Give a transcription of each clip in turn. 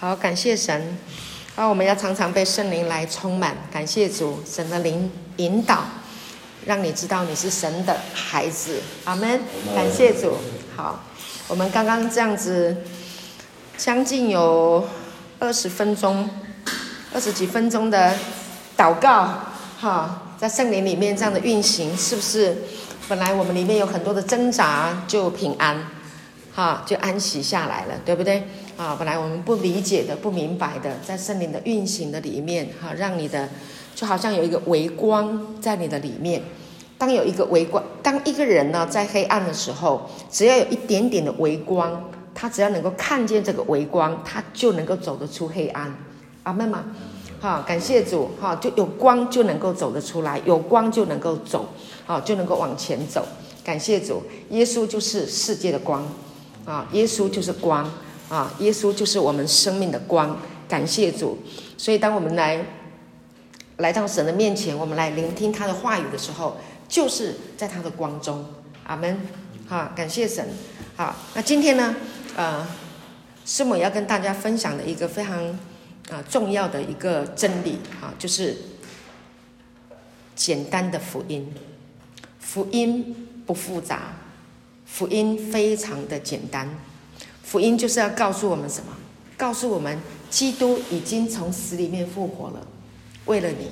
好，感谢神。啊，我们要常常被圣灵来充满。感谢主，神的灵引导，让你知道你是神的孩子。阿门。感谢主。好，我们刚刚这样子，将近有二十分钟，二十几分钟的祷告，哈，在圣灵里面这样的运行，是不是？本来我们里面有很多的挣扎，就平安，哈，就安息下来了，对不对？啊，本来我们不理解的、不明白的，在圣灵的运行的里面，哈，让你的就好像有一个微光在你的里面。当有一个微光，当一个人呢在黑暗的时候，只要有一点点的微光，他只要能够看见这个微光，他就能够走得出黑暗。阿门吗？好，感谢主，哈，就有光就能够走得出来，有光就能够走，好，就能够往前走。感谢主，耶稣就是世界的光，啊，耶稣就是光。啊，耶稣就是我们生命的光，感谢主。所以，当我们来来到神的面前，我们来聆听他的话语的时候，就是在他的光中。阿门。好，感谢神。好，那今天呢，呃，师母要跟大家分享的一个非常啊、重要的一个真理啊，就是简单的福音。福音不复杂，福音非常的简单。福音就是要告诉我们什么？告诉我们，基督已经从死里面复活了，为了你，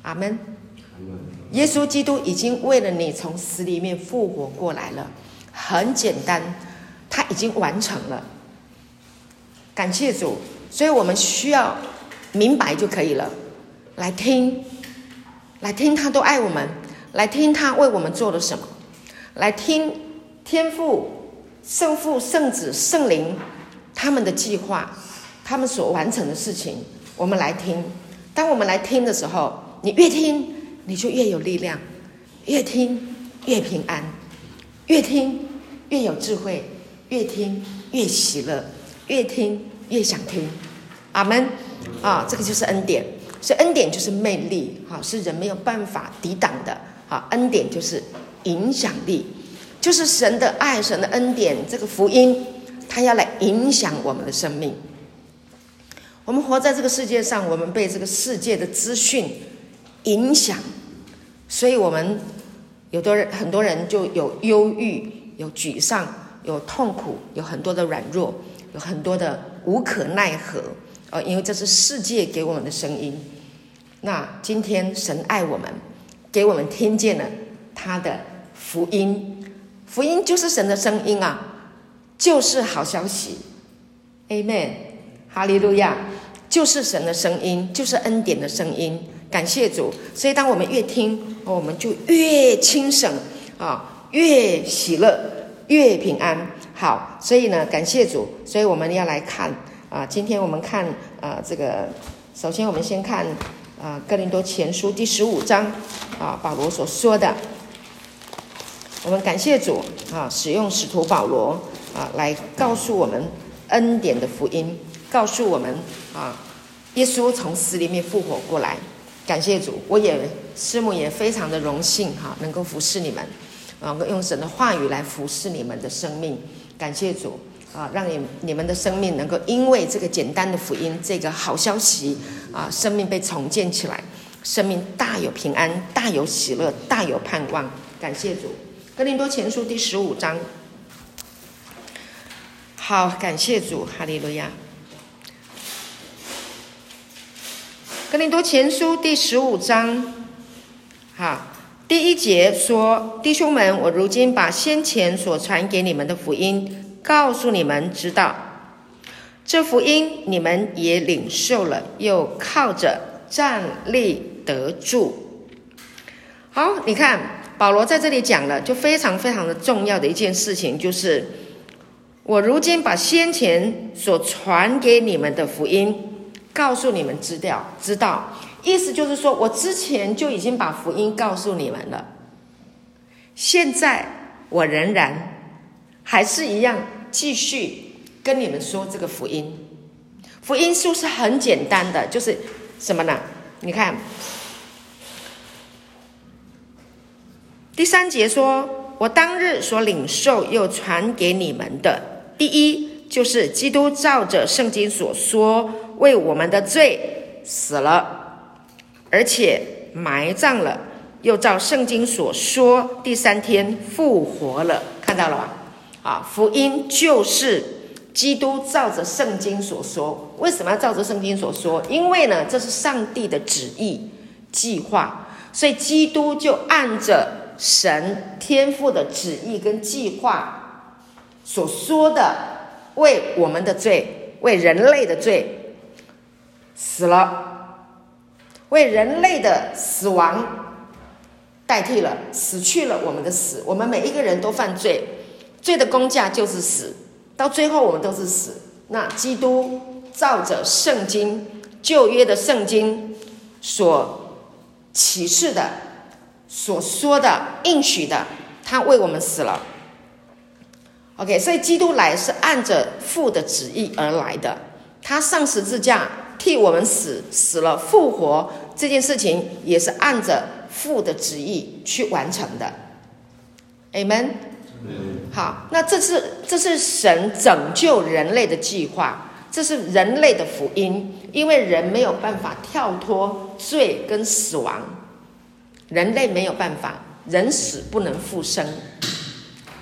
阿门。耶稣基督已经为了你从死里面复活过来了，很简单，他已经完成了。感谢主，所以我们需要明白就可以了。来听，来听，他都爱我们，来听他为我们做了什么，来听天父。圣父、圣子、圣灵，他们的计划，他们所完成的事情，我们来听。当我们来听的时候，你越听，你就越有力量；越听越平安，越听越有智慧，越听越喜乐，越听越想听。阿门！啊，这个就是恩典。所以恩典就是魅力，哈，是人没有办法抵挡的。哈，恩典就是影响力。就是神的爱，神的恩典，这个福音，它要来影响我们的生命。我们活在这个世界上，我们被这个世界的资讯影响，所以我们有的人，很多人就有忧郁、有沮丧、有痛苦，有很多的软弱，有很多的无可奈何。呃，因为这是世界给我们的声音。那今天神爱我们，给我们听见了他的福音。福音就是神的声音啊，就是好消息，Amen，哈利路亚，就是神的声音，就是恩典的声音，感谢主。所以当我们越听，我们就越轻省啊，越喜乐，越平安。好，所以呢，感谢主。所以我们要来看啊，今天我们看啊，这个首先我们先看啊，哥林多前书第十五章啊，保罗所说的。我们感谢主啊，使用使徒保罗啊来告诉我们恩典的福音，告诉我们啊，耶稣从死里面复活过来。感谢主，我也师母也非常的荣幸哈，能够服侍你们，啊，用神的话语来服侍你们的生命。感谢主啊，让你你们的生命能够因为这个简单的福音，这个好消息啊，生命被重建起来，生命大有平安，大有喜乐，大有盼望。感谢主。哥林多前书第十五章，好，感谢主，哈利路亚。哥林多前书第十五章，好，第一节说：“弟兄们，我如今把先前所传给你们的福音告诉你们知道，这福音你们也领受了，又靠着站立得住。”好，你看。保罗在这里讲了，就非常非常的重要的一件事情，就是我如今把先前所传给你们的福音告诉你们知道，知道，意思就是说我之前就已经把福音告诉你们了，现在我仍然还是一样继续跟你们说这个福音。福音是不是很简单的，就是什么呢？你看。第三节说：“我当日所领受又传给你们的，第一就是基督照着圣经所说，为我们的罪死了，而且埋葬了，又照圣经所说，第三天复活了。看到了吧？啊，福音就是基督照着圣经所说。为什么要照着圣经所说？因为呢，这是上帝的旨意计划，所以基督就按着神天父的旨意跟计划所说的。为我们的罪，为人类的罪死了，为人类的死亡代替了，死去了我们的死。我们每一个人都犯罪，罪的工价就是死，到最后我们都是死。那基督照着圣经旧约的圣经所启示的、所说的、应许的，他为我们死了。OK，所以基督来是按着父的旨意而来的，他上十字架替我们死，死了复活这件事情也是按着父的旨意去完成的。Amen。好，那这是这是神拯救人类的计划，这是人类的福音，因为人没有办法跳脱罪跟死亡，人类没有办法，人死不能复生。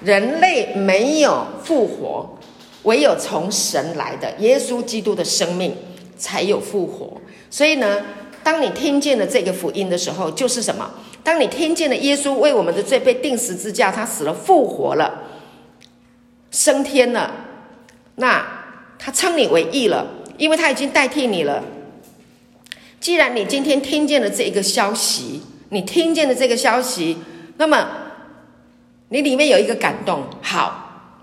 人类没有复活，唯有从神来的耶稣基督的生命才有复活。所以呢，当你听见了这个福音的时候，就是什么？当你听见了耶稣为我们的罪被钉十字架，他死了复活了，升天了，那他称你为义了，因为他已经代替你了。既然你今天听见了这一个消息，你听见了这个消息，那么。你里面有一个感动，好，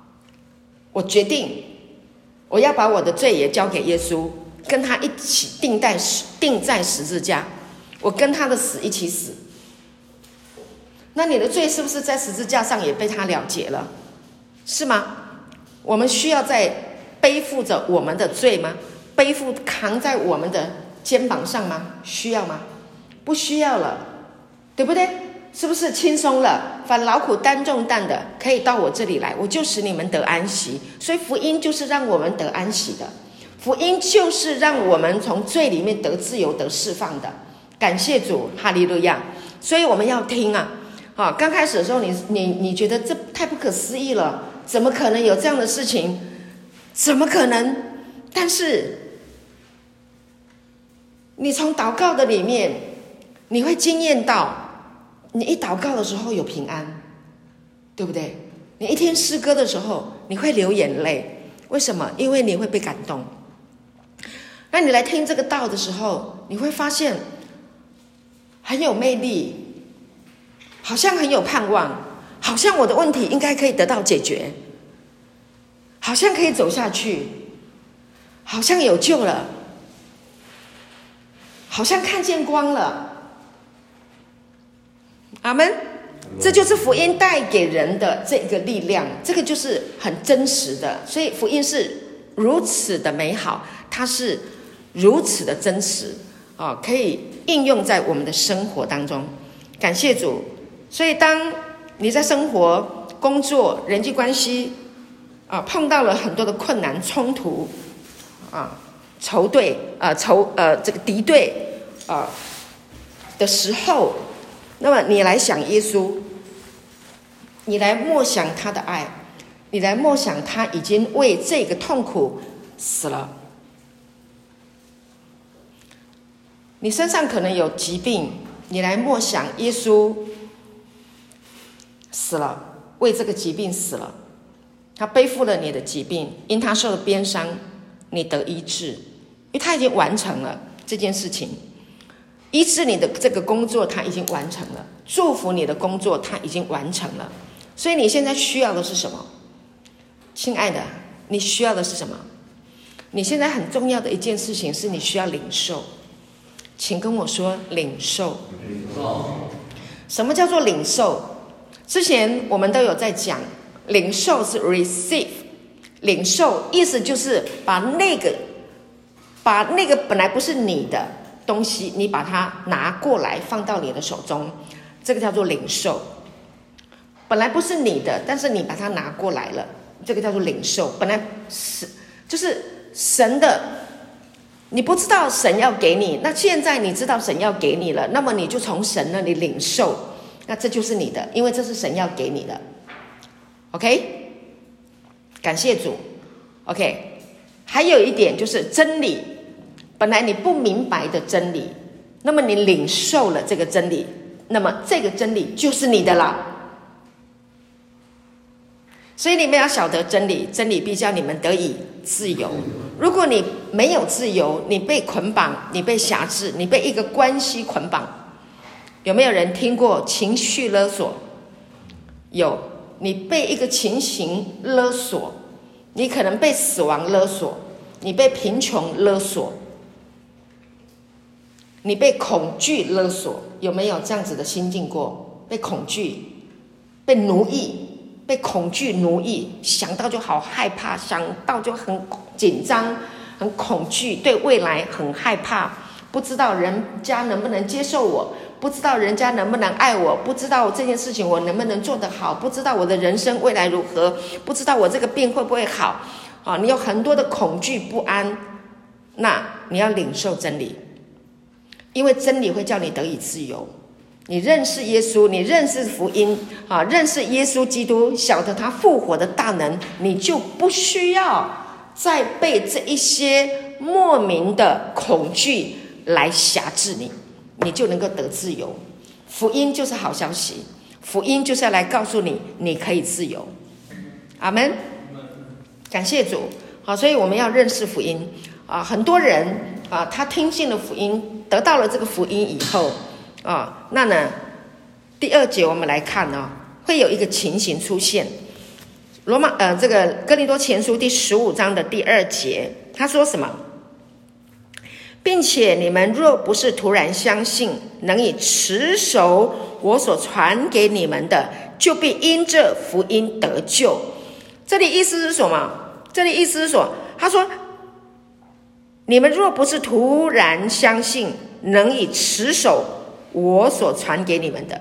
我决定，我要把我的罪也交给耶稣，跟他一起钉在钉在十字架，我跟他的死一起死。那你的罪是不是在十字架上也被他了结了？是吗？我们需要在背负着我们的罪吗？背负扛在我们的肩膀上吗？需要吗？不需要了，对不对？是不是轻松了？反劳苦担重担的，可以到我这里来，我就使你们得安息。所以福音就是让我们得安息的，福音就是让我们从罪里面得自由、得释放的。感谢主，哈利路亚！所以我们要听啊！啊，刚开始的时候你，你你觉得这太不可思议了，怎么可能有这样的事情？怎么可能？但是你从祷告的里面，你会惊艳到。你一祷告的时候有平安，对不对？你一天诗歌的时候，你会流眼泪，为什么？因为你会被感动。那你来听这个道的时候，你会发现很有魅力，好像很有盼望，好像我的问题应该可以得到解决，好像可以走下去，好像有救了，好像看见光了。阿门，这就是福音带给人的这个力量，这个就是很真实的。所以福音是如此的美好，它是如此的真实啊，可以应用在我们的生活当中。感谢主。所以当你在生活、工作、人际关系啊碰到了很多的困难、冲突啊、仇对啊、仇呃这个敌对啊的时候。那么你来想耶稣，你来默想他的爱，你来默想他已经为这个痛苦死了。你身上可能有疾病，你来默想耶稣死了，为这个疾病死了，他背负了你的疾病，因他受了鞭伤，你得医治，因为他已经完成了这件事情。医治你的这个工作，他已经完成了；祝福你的工作，他已经完成了。所以你现在需要的是什么？亲爱的，你需要的是什么？你现在很重要的一件事情是你需要领受，请跟我说领受。领受。什么叫做领受？之前我们都有在讲，领受是 receive，领受意思就是把那个，把那个本来不是你的。东西，你把它拿过来，放到你的手中，这个叫做领受。本来不是你的，但是你把它拿过来了，这个叫做领受。本来是就是神的，你不知道神要给你，那现在你知道神要给你了，那么你就从神那里领受，那这就是你的，因为这是神要给你的。OK，感谢主。OK，还有一点就是真理，本来你不明白的真理，那么你领受了这个真理，那么这个真理就是你的了。所以你们要晓得真理，真理必叫你们得以自由。如果你没有自由，你被捆绑，你被辖制，你被一个关系捆绑。有没有人听过情绪勒索？有。你被一个情形勒索，你可能被死亡勒索，你被贫穷勒索，你被恐惧勒索，有没有这样子的心境过？被恐惧，被奴役，被恐惧奴役，想到就好害怕，想到就很紧张，很恐惧，对未来很害怕，不知道人家能不能接受我。不知道人家能不能爱我，不知道这件事情我能不能做得好，不知道我的人生未来如何，不知道我这个病会不会好，啊，你有很多的恐惧不安，那你要领受真理，因为真理会叫你得以自由。你认识耶稣，你认识福音，啊，认识耶稣基督，晓得他复活的大能，你就不需要再被这一些莫名的恐惧来辖制你。你就能够得自由，福音就是好消息，福音就是要来告诉你，你可以自由。阿门。感谢主。好，所以我们要认识福音啊。很多人啊，他听信了福音，得到了这个福音以后啊，那呢，第二节我们来看呢、会有一个情形出现。罗马呃，这个哥林多前书第十五章的第二节，他说什么？并且你们若不是突然相信，能以持守我所传给你们的，就必因这福音得救。这里意思是什么？这里意思是说，他说，你们若不是突然相信，能以持守我所传给你们的，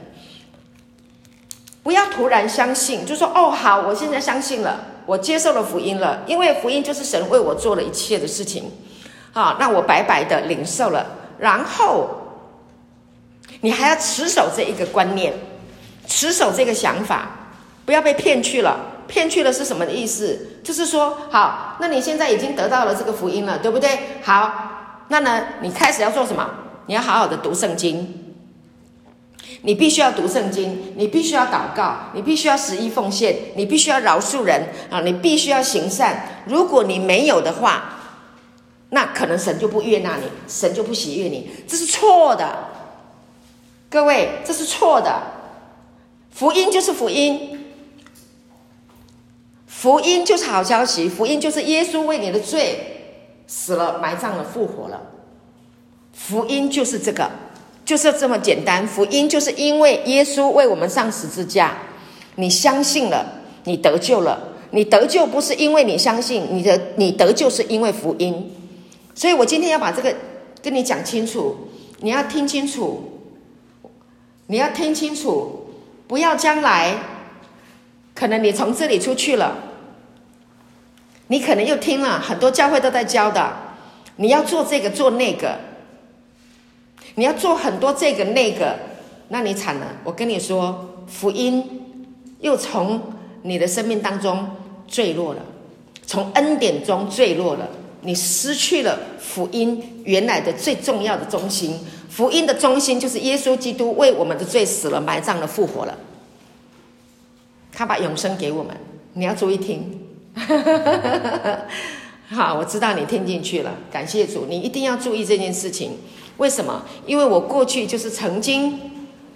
不要突然相信，就说哦，好，我现在相信了，我接受了福音了，因为福音就是神为我做了一切的事情。好，那我白白的领受了，然后你还要持守这一个观念，持守这个想法，不要被骗去了。骗去了是什么意思？就是说，好，那你现在已经得到了这个福音了，对不对？好，那呢，你开始要做什么？你要好好的读圣经，你必须要读圣经，你必须要祷告，你必须要十一奉献，你必须要饶恕人啊，你必须要行善。如果你没有的话，那可能神就不悦纳你，神就不喜悦你，这是错的。各位，这是错的。福音就是福音，福音就是好消息，福音就是耶稣为你的罪死了、埋葬了、复活了。福音就是这个，就是这么简单。福音就是因为耶稣为我们上十字架，你相信了，你得救了。你得救不是因为你相信，你的你得救是因为福音。所以我今天要把这个跟你讲清楚，你要听清楚，你要听清楚，不要将来可能你从这里出去了，你可能又听了很多教会都在教的，你要做这个做那个，你要做很多这个那个，那你惨了。我跟你说，福音又从你的生命当中坠落了，从恩典中坠落了。你失去了福音原来的最重要的中心，福音的中心就是耶稣基督为我们的罪死了、埋葬了、复活了，他把永生给我们。你要注意听，好，我知道你听进去了，感谢主，你一定要注意这件事情。为什么？因为我过去就是曾经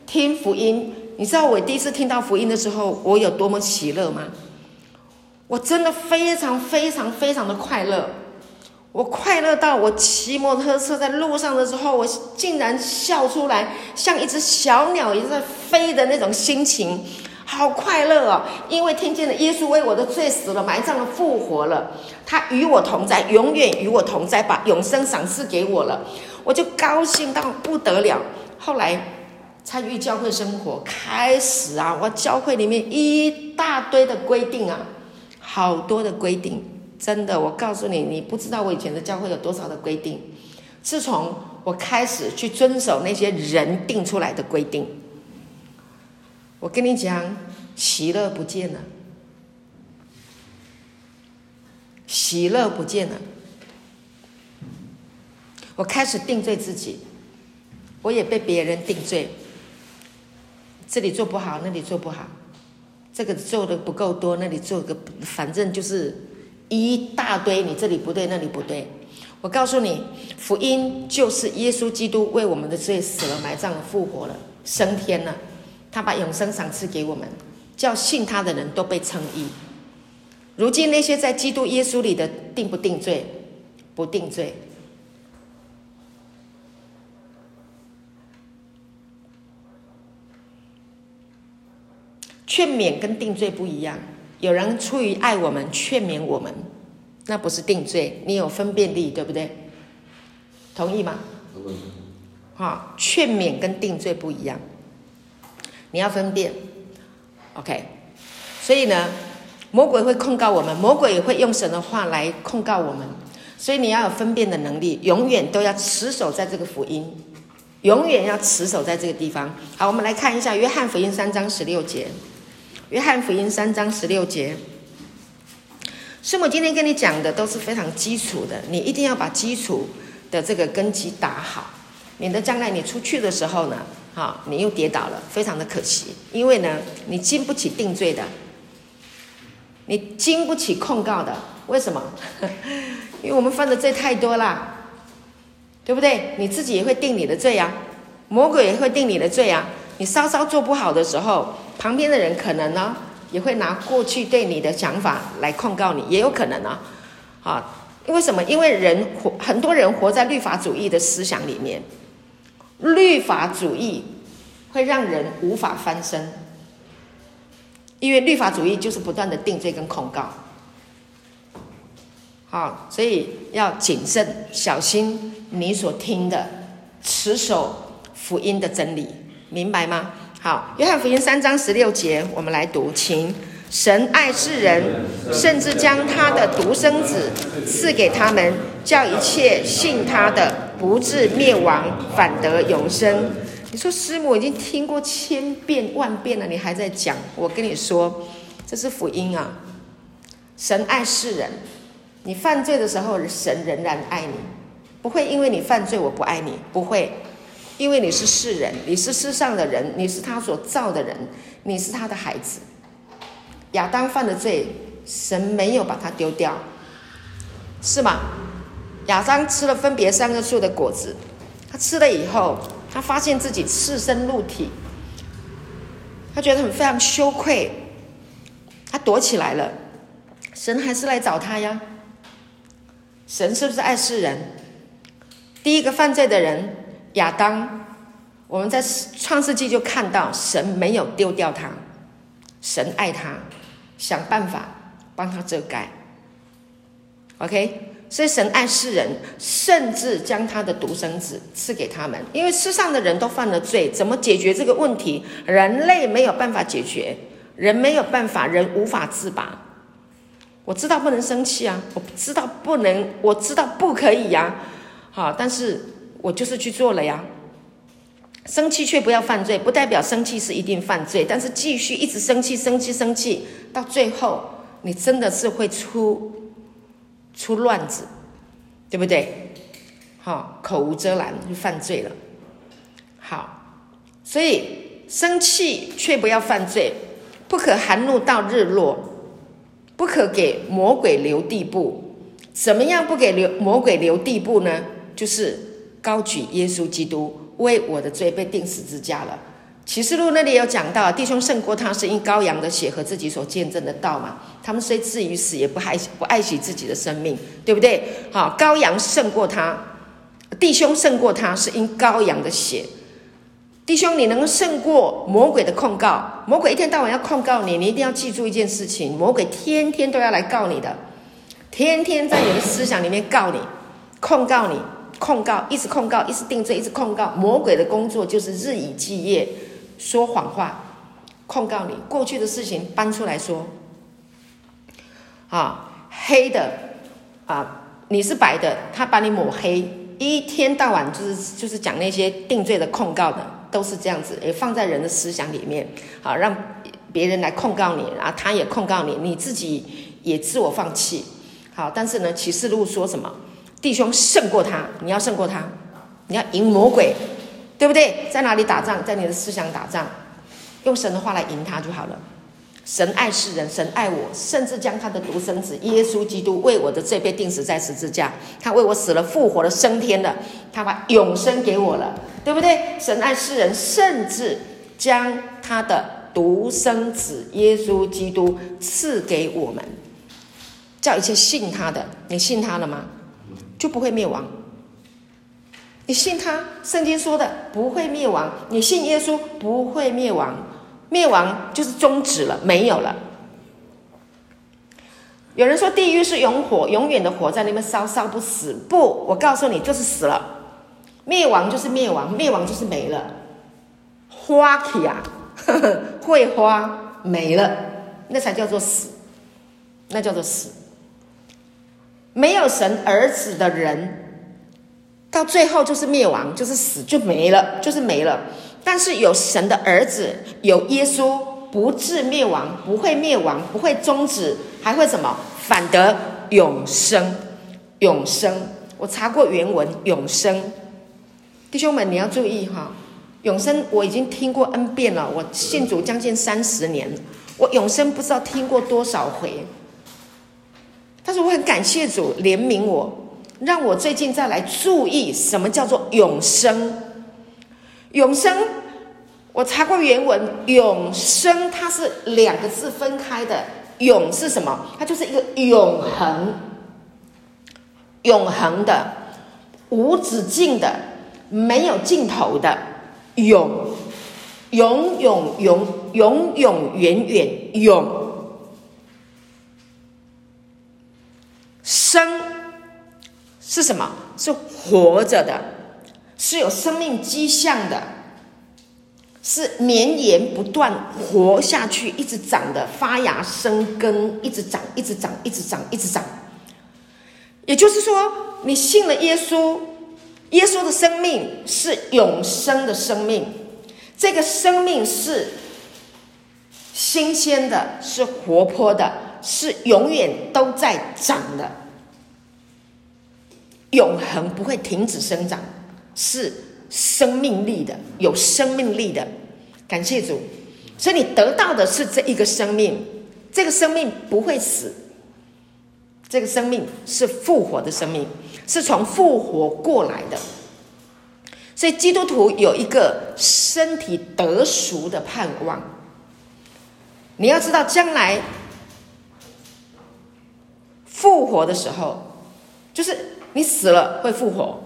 听福音，你知道我第一次听到福音的时候，我有多么喜乐吗？我真的非常非常非常的快乐。我快乐到我骑摩托车在路上的时候，我竟然笑出来，像一只小鸟一直在飞的那种心情，好快乐哦！因为听见了耶稣为我的罪死了、埋葬了、复活了，他与我同在，永远与我同在，把永生赏赐给我了，我就高兴到不得了。后来参与教会生活，开始啊，我教会里面一大堆的规定啊。好多的规定，真的，我告诉你，你不知道我以前的教会有多少的规定。自从我开始去遵守那些人定出来的规定，我跟你讲，喜乐不见了，喜乐不见了。我开始定罪自己，我也被别人定罪，这里做不好，那里做不好，这个做的不够多，那里做个，反正就是一大堆，你这里不对，那里不对。我告诉你，福音就是耶稣基督为我们的罪死了、埋葬了、复活了、升天了，他把永生赏赐给我们，叫信他的人都被称义。如今那些在基督耶稣里的定不定罪？不定罪。劝勉跟定罪不一样，有人出于爱我们劝勉我们。那不是定罪，你有分辨力，对不对？同意吗？好，劝勉跟定罪不一样，你要分辨。OK，所以呢，魔鬼会控告我们，魔鬼也会用神的话来控告我们，所以你要有分辨的能力，永远都要持守在这个福音，永远要持守在这个地方。好，我们来看一下约翰福音三章十六节，约翰福音三章十六节。师母今天跟你讲的都是非常基础的，你一定要把基础的这个根基打好，免得将来你出去的时候呢，哈，你又跌倒了，非常的可惜。因为呢，你经不起定罪的，你经不起控告的。为什么？因为我们犯的罪太多了，对不对？你自己也会定你的罪呀，魔鬼也会定你的罪呀。你稍稍做不好的时候，旁边的人可能呢。也会拿过去对你的想法来控告你，也有可能啊，啊，因为什么？因为人活，很多人活在律法主义的思想里面，律法主义会让人无法翻身，因为律法主义就是不断的定罪跟控告，好，所以要谨慎小心你所听的，持守福音的真理，明白吗？好，约翰福音三章十六节，我们来读，请。神爱世人，甚至将他的独生子赐给他们，叫一切信他的不至灭亡，反得永生。你说师母已经听过千遍万遍了，你还在讲？我跟你说，这是福音啊！神爱世人，你犯罪的时候，神仍然爱你，不会因为你犯罪我不爱你，不会。因为你是世人，你是世上的人，你是他所造的人，你是他的孩子。亚当犯的罪，神没有把他丢掉，是吗？亚当吃了分别善恶树的果子，他吃了以后，他发现自己赤身露体，他觉得很非常羞愧，他躲起来了。神还是来找他呀。神是不是爱世人？第一个犯罪的人。亚当，我们在创世纪就看到神没有丢掉他，神爱他，想办法帮他遮盖。OK，所以神爱世人，甚至将他的独生子赐给他们，因为世上的人都犯了罪，怎么解决这个问题？人类没有办法解决，人没有办法，人无法自拔。我知道不能生气啊，我知道不能，我知道不可以呀，好，但是。我就是去做了呀，生气却不要犯罪，不代表生气是一定犯罪，但是继续一直生气、生气、生气，到最后你真的是会出出乱子，对不对？好，口无遮拦就犯罪了。好，所以生气却不要犯罪，不可含怒到日落，不可给魔鬼留地步。怎么样不给留魔鬼留地步呢？就是。高举耶稣基督为我的罪被钉十字架了。启示录那里有讲到，弟兄胜过他是因羔羊的血和自己所见证的道嘛。他们虽至于死，也不爱不爱惜自己的生命，对不对？好，羔羊胜过他，弟兄胜过他是因羔羊的血。弟兄，你能胜过魔鬼的控告？魔鬼一天到晚要控告你，你一定要记住一件事情：魔鬼天天都要来告你的，天天在你的思想里面告你，控告你。控告，一直控告，一直定罪，一直控告。魔鬼的工作就是日以继夜说谎话，控告你过去的事情搬出来说。啊，黑的啊，你是白的，他把你抹黑，一天到晚就是就是讲那些定罪的控告的，都是这样子，也放在人的思想里面，好让别人来控告你，然后他也控告你，你自己也自我放弃。好，但是呢，启示录说什么？弟兄胜过他，你要胜过他，你要赢魔鬼，对不对？在哪里打仗？在你的思想打仗，用神的话来赢他就好了。神爱世人，神爱我，甚至将他的独生子耶稣基督为我的罪被钉死在十字架，他为我死了，复活了，升天了，他把永生给我了，对不对？神爱世人，甚至将他的独生子耶稣基督赐给我们，叫一切信他的，你信他了吗？就不会灭亡。你信他，圣经说的不会灭亡，你信耶稣不会灭亡。灭亡就是终止了，没有了。有人说地狱是永火，永远的火在那边烧，烧不死。不，我告诉你，就是死了。灭亡就是灭亡，灭亡就是没了。花开啊，会花没了，那才叫做死，那叫做死。没有神儿子的人，到最后就是灭亡，就是死，就没了，就是没了。但是有神的儿子，有耶稣，不至灭亡，不会灭亡，不会终止，还会什么？反得永生，永生。我查过原文，永生。弟兄们，你要注意哈，永生我已经听过 N 遍了。我信主将近三十年，我永生不知道听过多少回。但是我很感谢主怜悯我，让我最近再来注意什么叫做永生。永生，我查过原文，永生它是两个字分开的。永是什么？它就是一个永恒，永恒的，无止境的，没有尽头的永，永永永永永远远永。生是什么？是活着的。是有生命迹象的，是绵延不断活下去，一直长的，发芽生根，一直长，一直长，一直长，一直长。也就是说，你信了耶稣，耶稣的生命是永生的生命，这个生命是新鲜的，是活泼的，是永远都在长的，永恒不会停止生长。是生命力的，有生命力的，感谢主。所以你得到的是这一个生命，这个生命不会死，这个生命是复活的生命，是从复活过来的。所以基督徒有一个身体得赎的盼望。你要知道，将来复活的时候，就是你死了会复活。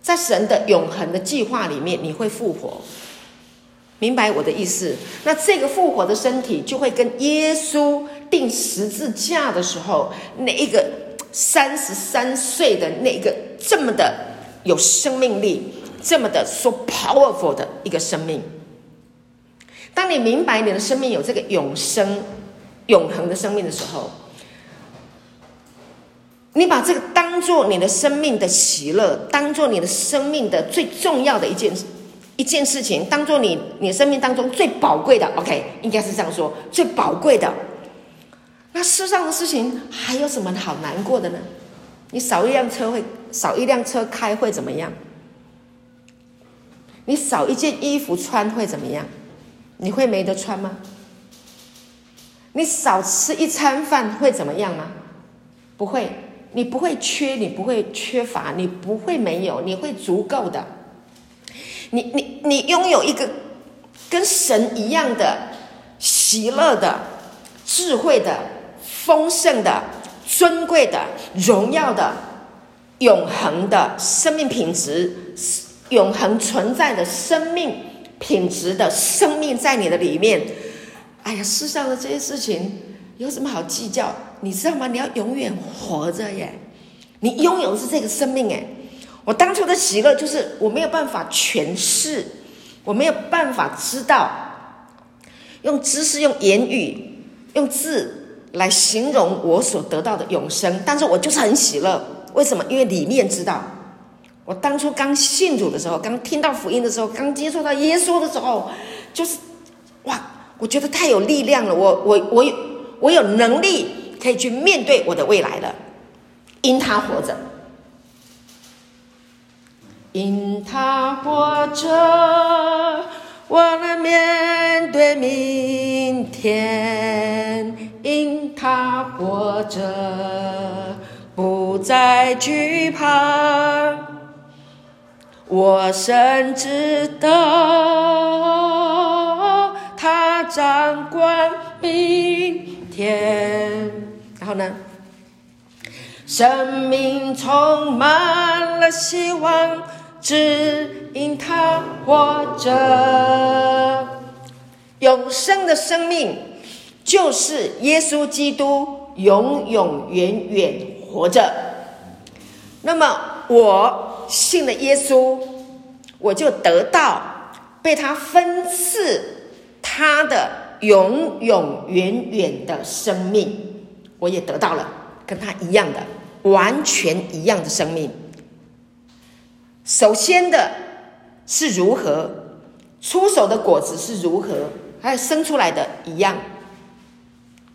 在神的永恒的计划里面，你会复活，明白我的意思？那这个复活的身体就会跟耶稣钉十字架的时候，那一个三十三岁的那个这么的有生命力，这么的 so powerful 的一个生命。当你明白你的生命有这个永生、永恒的生命的时候，你把这个当做你的生命的喜乐，当做你的生命的最重要的一件一件事情，当做你你生命当中最宝贵的。OK，应该是这样说，最宝贵的。那世上的事情还有什么好难过的呢？你少一辆车会少一辆车开会怎么样？你少一件衣服穿会怎么样？你会没得穿吗？你少吃一餐饭会怎么样吗？不会。你不会缺，你不会缺乏，你不会没有，你会足够的。你你你拥有一个跟神一样的喜乐的、智慧的、丰盛的、尊贵的、荣耀的、永恒的生命品质，永恒存在的生命品质的生命在你的里面。哎呀，世上的这些事情有什么好计较？你知道吗？你要永远活着耶！你拥有的是这个生命耶！我当初的喜乐就是我没有办法诠释，我没有办法知道，用知识、用言语、用字来形容我所得到的永生，但是我就是很喜乐。为什么？因为里面知道，我当初刚信主的时候，刚听到福音的时候，刚接触到耶稣的时候，就是哇，我觉得太有力量了。我我我有我有能力可以去面对我的未来了，因他活着，因他活着，我能面对明天，因他活着。不再惧怕，我深知道他掌管明天。然后呢，生命充满了希望，只因他活着。永生的生命就是耶稣基督永永远远。活着，那么我信了耶稣，我就得到被他分赐他的永永远远的生命，我也得到了跟他一样的完全一样的生命。首先的是如何出手的果子是如何，还有生出来的一样，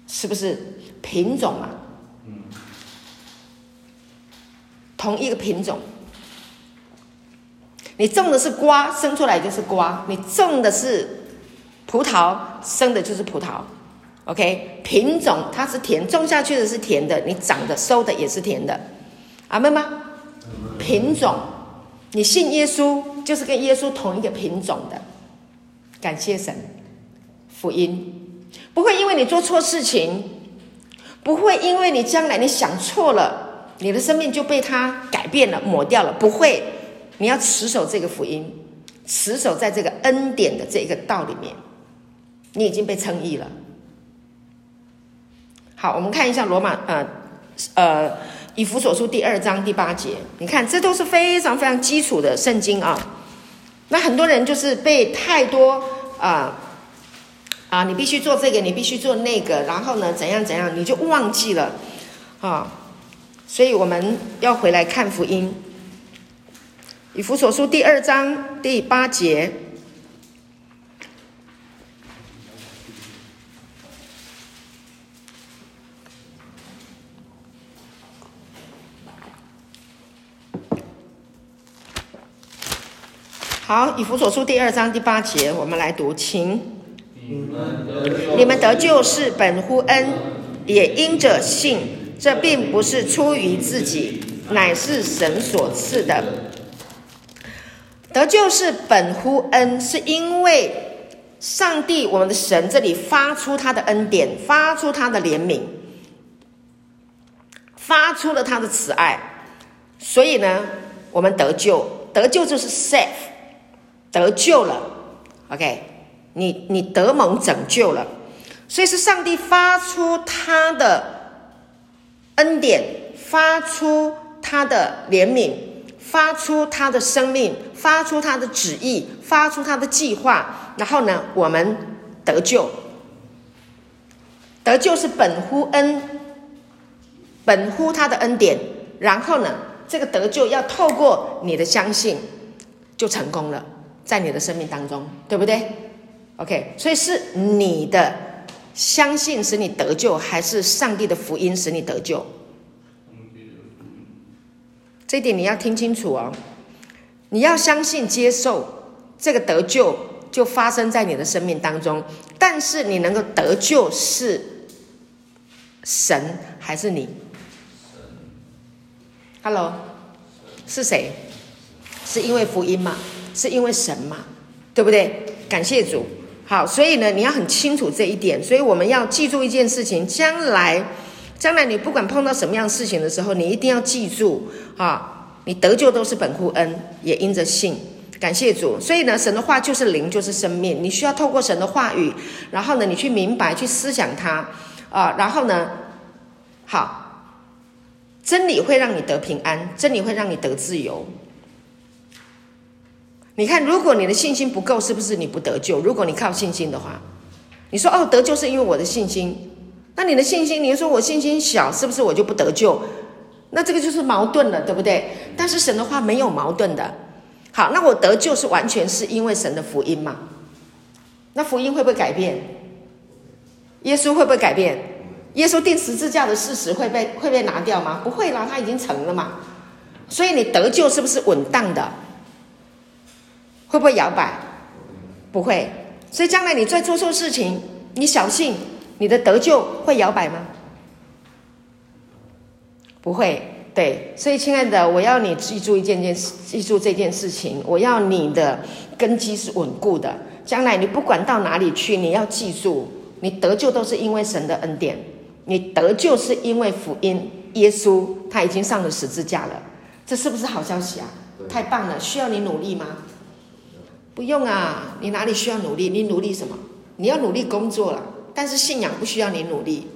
是不是品种啊？同一个品种，你种的是瓜，生出来就是瓜；你种的是葡萄，生的就是葡萄。OK，品种它是甜，种下去的是甜的，你长的收的也是甜的。阿们吗？品种，你信耶稣就是跟耶稣同一个品种的。感谢神，福音不会因为你做错事情，不会因为你将来你想错了。你的生命就被他改变了、抹掉了，不会。你要持守这个福音，持守在这个恩典的这个道里面，你已经被称义了。好，我们看一下罗马呃呃以弗所书第二章第八节，你看这都是非常非常基础的圣经啊。那很多人就是被太多啊啊、你必须做这个，你必须做那个，然后呢怎样怎样，你就忘记了啊。所以我们要回来看福音，以弗所书第二章第八节。好，以弗所书第二章第八节，我们来读，请。你们得救是本乎恩，也因着信。这并不是出于自己，乃是神所赐的。得救是本乎恩，是因为上帝我们的神这里发出他的恩典，发出他的怜悯，发出了他的慈爱，所以呢，我们得救，得救就是 save，得救了。OK，你你得蒙拯救了，所以是上帝发出他的。恩典发出他的怜悯，发出他的生命，发出他的旨意，发出他的计划。然后呢，我们得救。得救是本乎恩，本乎他的恩典。然后呢，这个得救要透过你的相信，就成功了，在你的生命当中，对不对？OK，所以是你的。相信使你得救，还是上帝的福音使你得救？这一点你要听清楚哦。你要相信、接受这个得救，就发生在你的生命当中。但是你能够得救，是神还是你？Hello，是谁？是因为福音吗？是因为神嘛？对不对？感谢主。好，所以呢，你要很清楚这一点。所以我们要记住一件事情：将来，将来你不管碰到什么样事情的时候，你一定要记住啊！你得救都是本乎恩，也因着信。感谢主。所以呢，神的话就是灵，就是生命。你需要透过神的话语，然后呢，你去明白，去思想它啊。然后呢，好，真理会让你得平安，真理会让你得自由。你看，如果你的信心不够，是不是你不得救？如果你靠信心的话，你说哦，得救是因为我的信心，那你的信心，你说我信心小，是不是我就不得救？那这个就是矛盾了，对不对？但是神的话没有矛盾的。好，那我得救是完全是因为神的福音嘛？那福音会不会改变？耶稣会不会改变？耶稣钉十字架的事实会被会被拿掉吗？不会啦，他已经成了嘛。所以你得救是不是稳当的？会不会摇摆？不会。所以将来你再做错事情，你小心，你的得救会摇摆吗？不会。对，所以亲爱的，我要你记住一件件事，记住这件事情。我要你的根基是稳固的。将来你不管到哪里去，你要记住，你得救都是因为神的恩典，你得救是因为福音，耶稣他已经上了十字架了。这是不是好消息啊？太棒了！需要你努力吗？不用啊，你哪里需要努力？你努力什么？你要努力工作了，但是信仰不需要你努力。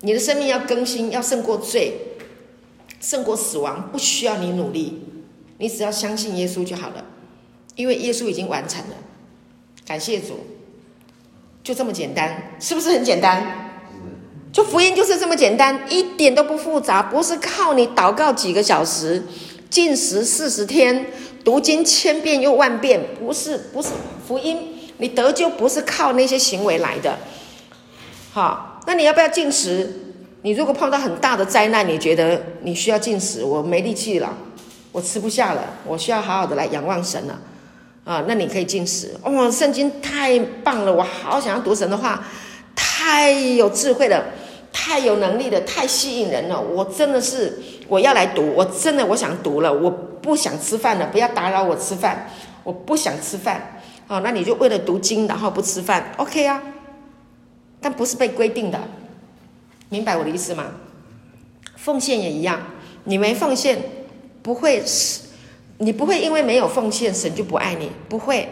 你的生命要更新，要胜过罪，胜过死亡，不需要你努力，你只要相信耶稣就好了，因为耶稣已经完成了。感谢主，就这么简单，是不是很简单？就福音就是这么简单，一点都不复杂，不是靠你祷告几个小时，禁食四十天，读经千遍又万遍，不是，不是福音，你得救不是靠那些行为来的。好，那你要不要进食？你如果碰到很大的灾难，你觉得你需要进食，我没力气了，我吃不下了，我需要好好的来仰望神了，啊，那你可以进食。哦，圣经太棒了，我好想要读神的话。太有智慧了，太有能力了，太吸引人了。我真的是我要来读，我真的我想读了。我不想吃饭了，不要打扰我吃饭。我不想吃饭。哦，那你就为了读经，然后不吃饭，OK 啊？但不是被规定的，明白我的意思吗？奉献也一样，你没奉献，不会是，你不会因为没有奉献，神就不爱你，不会。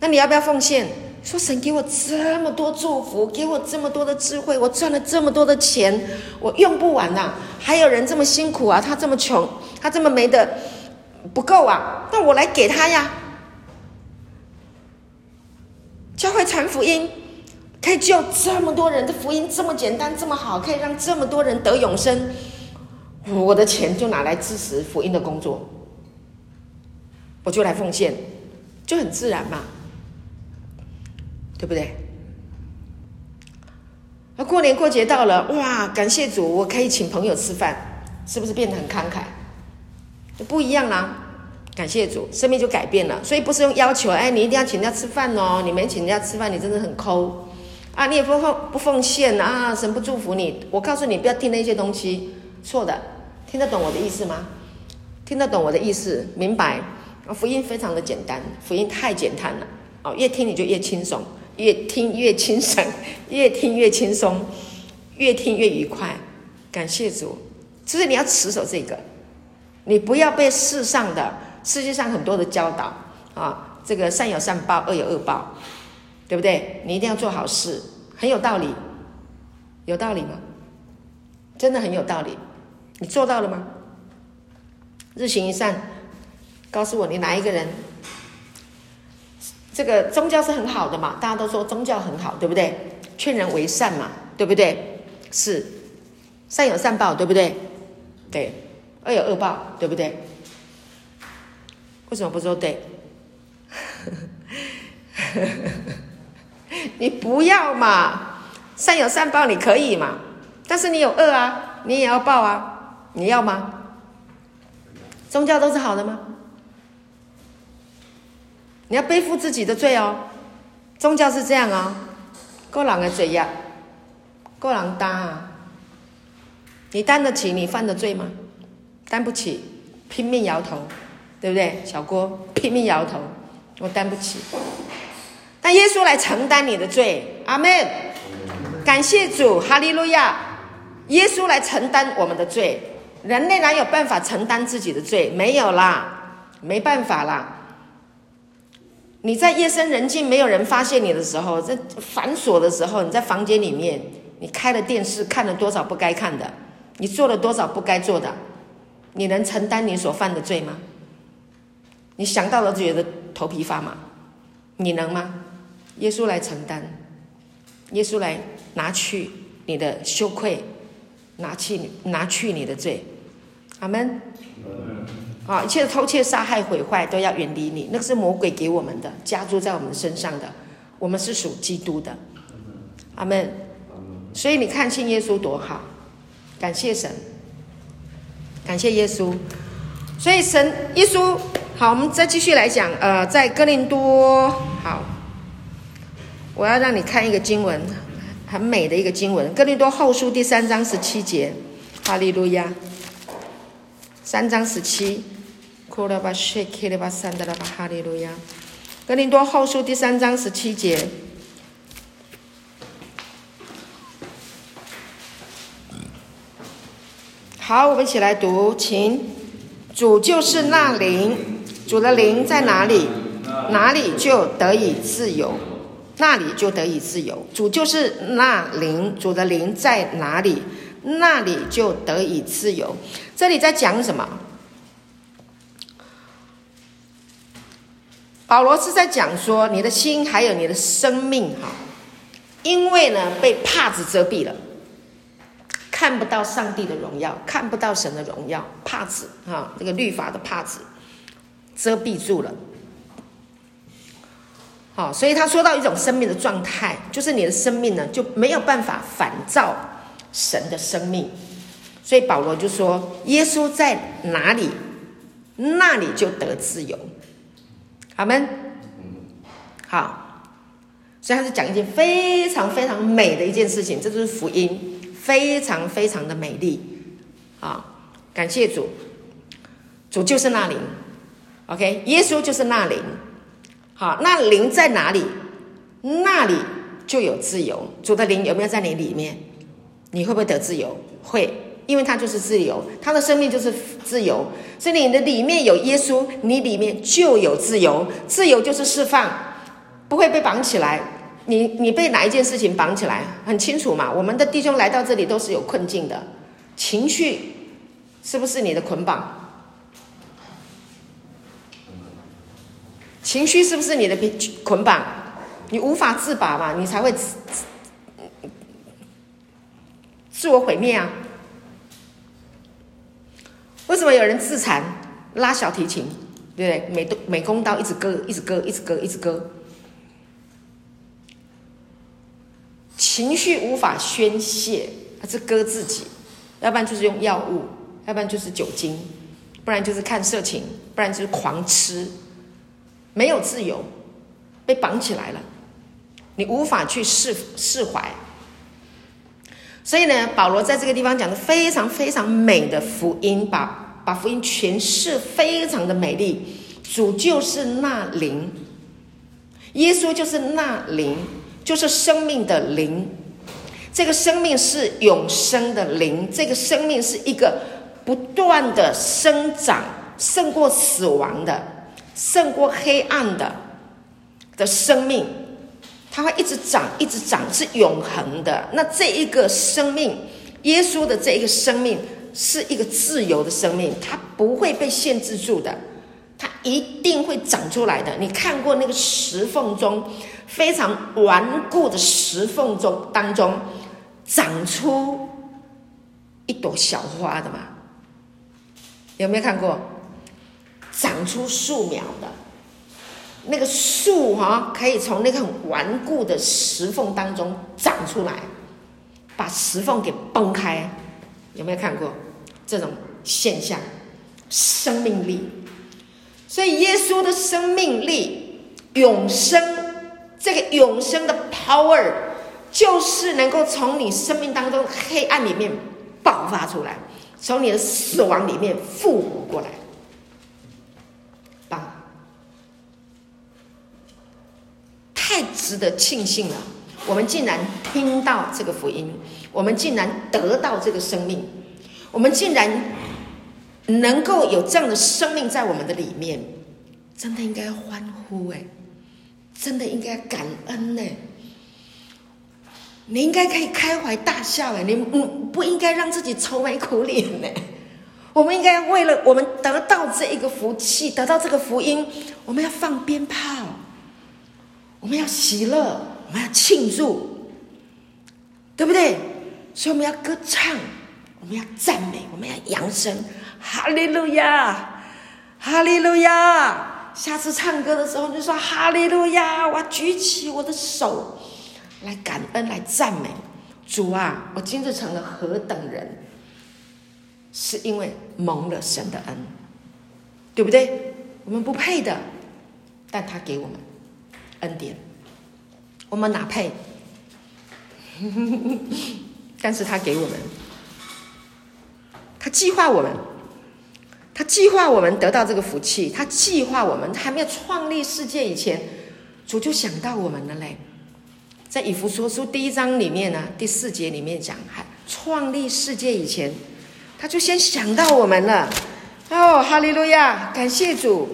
那你要不要奉献？说神给我这么多祝福，给我这么多的智慧，我赚了这么多的钱，我用不完呐、啊。还有人这么辛苦啊，他这么穷，他这么没的不够啊，那我来给他呀。教会传福音，可以救这么多人，的福音这么简单，这么好，可以让这么多人得永生。我的钱就拿来支持福音的工作，我就来奉献，就很自然嘛。对不对？那过年过节到了，哇！感谢主，我可以请朋友吃饭，是不是变得很慷慨？就不一样啦！感谢主，生命就改变了。所以不是用要求，哎，你一定要请人家吃饭哦，你没请人家吃饭，你真的很抠啊！你也不奉不奉献啊？神不祝福你。我告诉你，不要听那些东西，错的。听得懂我的意思吗？听得懂我的意思，明白？福音非常的简单，福音太简单了哦，越听你就越轻松。越听越轻松，越听越轻松，越听越愉快。感谢主，就是你要持守这个，你不要被世上的世界上很多的教导啊，这个善有善报，恶有恶报，对不对？你一定要做好事，很有道理，有道理吗？真的很有道理，你做到了吗？日行一善，告诉我你哪一个人？这个宗教是很好的嘛，大家都说宗教很好，对不对？劝人为善嘛，对不对？是，善有善报，对不对？对，恶有恶报，对不对？为什么不说对？你不要嘛，善有善报，你可以嘛？但是你有恶啊，你也要报啊，你要吗？宗教都是好的吗？你要背负自己的罪哦，宗教是这样哦，个人的罪呀，个人担啊，你担得起你犯的罪吗？担不起，拼命摇头，对不对？小郭拼命摇头，我担不起。但耶稣来承担你的罪，阿门。感谢主，哈利路亚。耶稣来承担我们的罪，人类哪有办法承担自己的罪？没有啦，没办法啦。你在夜深人静、没有人发现你的时候，在反锁的时候，你在房间里面，你开了电视，看了多少不该看的，你做了多少不该做的，你能承担你所犯的罪吗？你想到了就觉得头皮发麻，你能吗？耶稣来承担，耶稣来拿去，你的羞愧，拿去拿去你的罪。阿门。啊，一切的偷窃、杀害、毁坏都要远离你，那个是魔鬼给我们的，加诸在我们身上的。我们是属基督的。阿门。所以你看信耶稣多好，感谢神，感谢耶稣。所以神耶稣好，我们再继续来讲。呃，在哥林多好，我要让你看一个经文，很美的一个经文，《哥林多后书》第三章十七节，哈利路亚。三章十七，库拉巴谢克拉巴三德拉巴哈利路亚。哥林多后书第三章十七节。好，我们一起来读，请。主就是那灵，主的灵在哪里，哪里就得以自由，那里就得以自由。主就是那灵，主的灵在哪里，那里就得以自由。这里在讲什么？保罗是在讲说，你的心还有你的生命，哈，因为呢被帕子遮蔽了，看不到上帝的荣耀，看不到神的荣耀，帕子哈，这个律法的帕子遮蔽住了。好，所以他说到一种生命的状态，就是你的生命呢就没有办法反照神的生命。所以保罗就说：“耶稣在哪里，那里就得自由。”阿门。好，所以他是讲一件非常非常美的一件事情，这就是福音，非常非常的美丽。啊，感谢主，主就是那灵，OK，耶稣就是那灵。好，那灵在哪里，那里就有自由。主的灵有没有在你里面？你会不会得自由？会。因为他就是自由，他的生命就是自由，所以你的里面有耶稣，你里面就有自由。自由就是释放，不会被绑起来。你你被哪一件事情绑起来？很清楚嘛。我们的弟兄来到这里都是有困境的，情绪是不是你的捆绑？情绪是不是你的捆绑？你无法自拔嘛，你才会自自我毁灭啊。为什么有人自残，拉小提琴，对不对？美美工刀一直割，一直割，一直割，一直割。情绪无法宣泄，还是割自己，要不然就是用药物，要不然就是酒精，不然就是看色情，不然就是狂吃，没有自由，被绑起来了，你无法去释释怀。所以呢，保罗在这个地方讲的非常非常美的福音，把把福音诠释非常的美丽。主就是那灵，耶稣就是那灵，就是生命的灵。这个生命是永生的灵，这个生命是一个不断的生长，胜过死亡的，胜过黑暗的的生命。它会一直长，一直长，是永恒的。那这一个生命，耶稣的这一个生命，是一个自由的生命，它不会被限制住的，它一定会长出来的。你看过那个石缝中非常顽固的石缝中当中长出一朵小花的吗？有没有看过？长出树苗的？那个树哈，可以从那个很顽固的石缝当中长出来，把石缝给崩开，有没有看过这种现象？生命力，所以耶稣的生命力、永生，这个永生的 power，就是能够从你生命当中黑暗里面爆发出来，从你的死亡里面复活过来。棒太值得庆幸了！我们竟然听到这个福音，我们竟然得到这个生命，我们竟然能够有这样的生命在我们的里面，真的应该欢呼哎！真的应该感恩呢！你应该可以开怀大笑哎！你不应该让自己愁眉苦脸呢！我们应该为了我们得到这一个福气，得到这个福音，我们要放鞭炮。我们要喜乐，我们要庆祝，对不对？所以我们要歌唱，我们要赞美，我们要扬声，哈利路亚，哈利路亚。下次唱歌的时候就说哈利路亚，我要举起我的手来感恩，来赞美主啊！我今日成了何等人，是因为蒙了神的恩，对不对？我们不配的，但他给我们恩典，我们哪配？但是他给我们，他计划我们，他计划我们得到这个福气，他计划我们还没有创立世界以前，主就想到我们了嘞。在以弗所书第一章里面呢，第四节里面讲，还创立世界以前，他就先想到我们了。哦，哈利路亚，感谢主。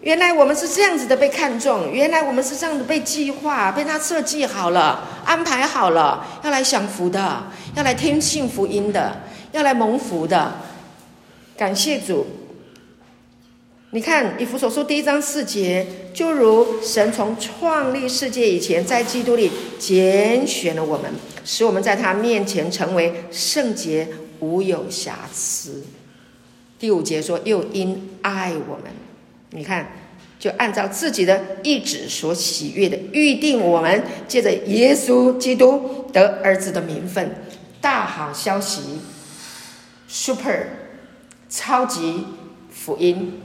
原来我们是这样子的被看中，原来我们是这样子被计划，被他设计好了，安排好了，要来享福的，要来听信福音的，要来蒙福的。感谢主！你看以弗所书第一章四节，就如神从创立世界以前，在基督里拣选了我们，使我们在他面前成为圣洁，无有瑕疵。第五节说，又因爱我们。你看，就按照自己的意志所喜悦的预定，我们借着耶稣基督得儿子的名分，大好消息，super 超级福音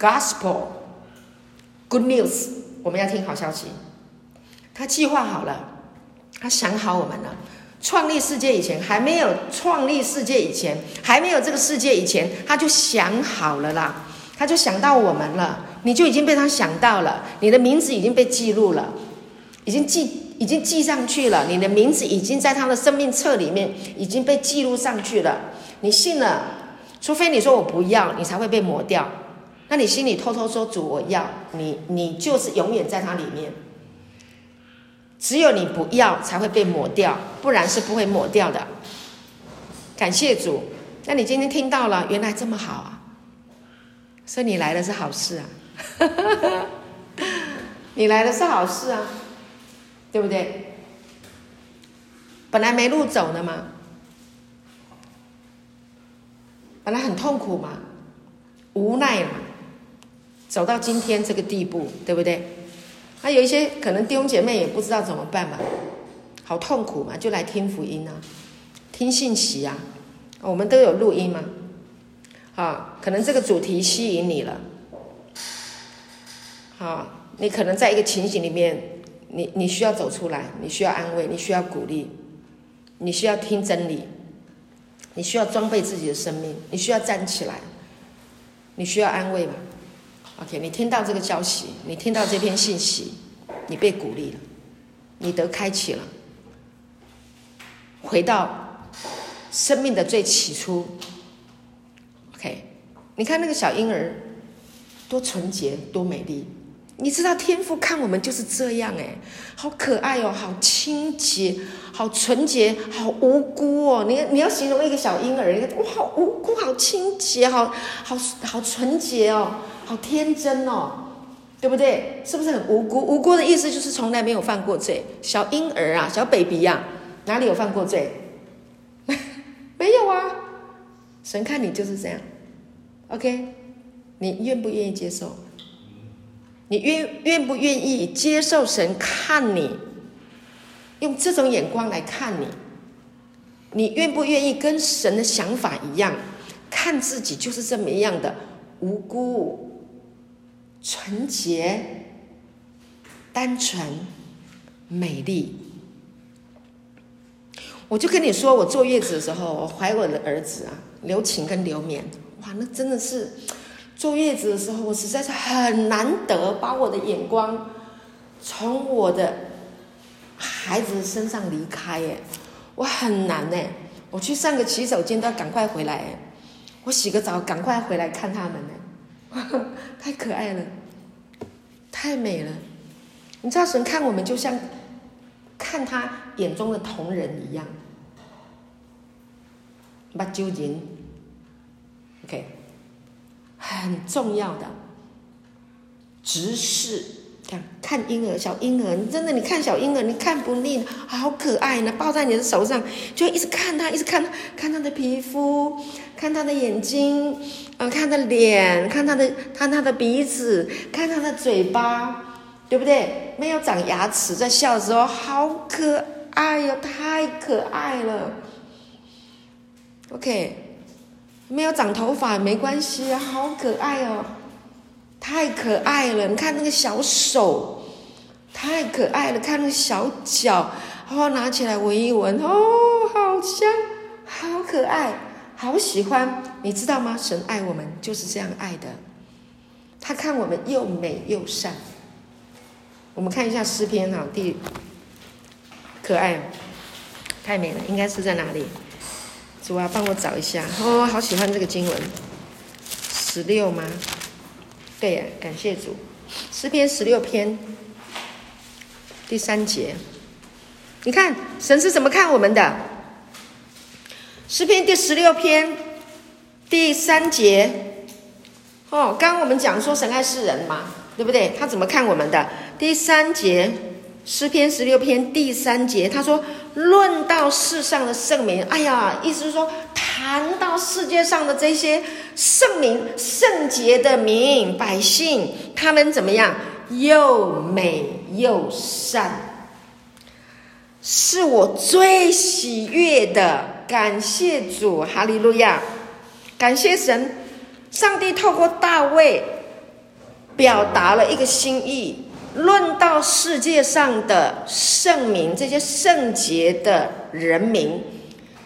，gospel，good news，我们要听好消息。他计划好了，他想好我们了。创立世界以前，还没有创立世界以前，还没有这个世界以前，他就想好了啦。他就想到我们了，你就已经被他想到了，你的名字已经被记录了，已经记已经记上去了，你的名字已经在他的生命册里面已经被记录上去了。你信了，除非你说我不要，你才会被抹掉。那你心里偷偷说主我要，你你就是永远在它里面。只有你不要才会被抹掉，不然是不会抹掉的。感谢主，那你今天听到了，原来这么好啊。所以你来的是好事啊，你来的是好事啊，对不对？本来没路走的嘛，本来很痛苦嘛，无奈嘛，走到今天这个地步，对不对？还有一些可能弟兄姐妹也不知道怎么办嘛，好痛苦嘛，就来听福音啊，听信息啊，我们都有录音嘛。啊，可能这个主题吸引你了。好，你可能在一个情形里面，你你需要走出来，你需要安慰，你需要鼓励，你需要听真理，你需要装备自己的生命，你需要站起来，你需要安慰嘛？OK，你听到这个消息，你听到这篇信息，你被鼓励了，你得开启了，回到生命的最起初。OK，你看那个小婴儿，多纯洁，多美丽。你知道天父看我们就是这样诶，好可爱哦，好清洁，好纯洁，好无辜哦。你你要形容一个小婴儿，哇，好无辜，好清洁，好好好纯洁哦，好天真哦，对不对？是不是很无辜？无辜的意思就是从来没有犯过罪。小婴儿啊，小 baby 呀，哪里有犯过罪？没有啊。神看你就是这样。OK，你愿不愿意接受？你愿愿不愿意接受神看你，用这种眼光来看你？你愿不愿意跟神的想法一样，看自己就是这么样的无辜、纯洁、单纯、美丽？我就跟你说，我坐月子的时候，我怀我的儿子啊，刘晴跟刘勉。哇，那真的是坐月子的时候，我实在是很难得把我的眼光从我的孩子身上离开耶，我很难呢。我去上个洗手间都要赶快回来，我洗个澡赶快回来看他们呢，太可爱了，太美了。你知道神看我们就像看他眼中的瞳人一样，把揪紧。OK，很重要的，直视看看婴儿，小婴儿，你真的你看小婴儿，你看不腻，好可爱呢，抱在你的手上，就一直看他，一直看他，看他的皮肤，看他的眼睛，呃，看他的脸，看他的，看他的鼻子，看他的嘴巴，对不对？没有长牙齿，在笑的时候好可爱哟，太可爱了。OK，没有长头发没关系啊，好可爱哦。太可爱了！你看那个小手，太可爱了。看那个小脚，哦，拿起来闻一闻，哦，好香，好可爱，好喜欢。你知道吗？神爱我们就是这样爱的。他看我们又美又善。我们看一下诗篇哈，第可爱，太美了，应该是在哪里？主啊，帮我找一下。哦，好喜欢这个经文，十六吗？对呀，感谢主。诗篇十六篇第三节，你看神是怎么看我们的？诗篇第十六篇第三节，哦，刚刚我们讲说神爱世人嘛，对不对？他怎么看我们的？第三节，诗篇十六篇第三节，他说：“论到世上的圣民，哎呀，意思是说。”谈到世界上的这些圣名、圣洁的民百姓，他们怎么样？又美又善，是我最喜悦的。感谢主，哈利路亚！感谢神，上帝透过大卫表达了一个心意，论到世界上的圣民，这些圣洁的人民。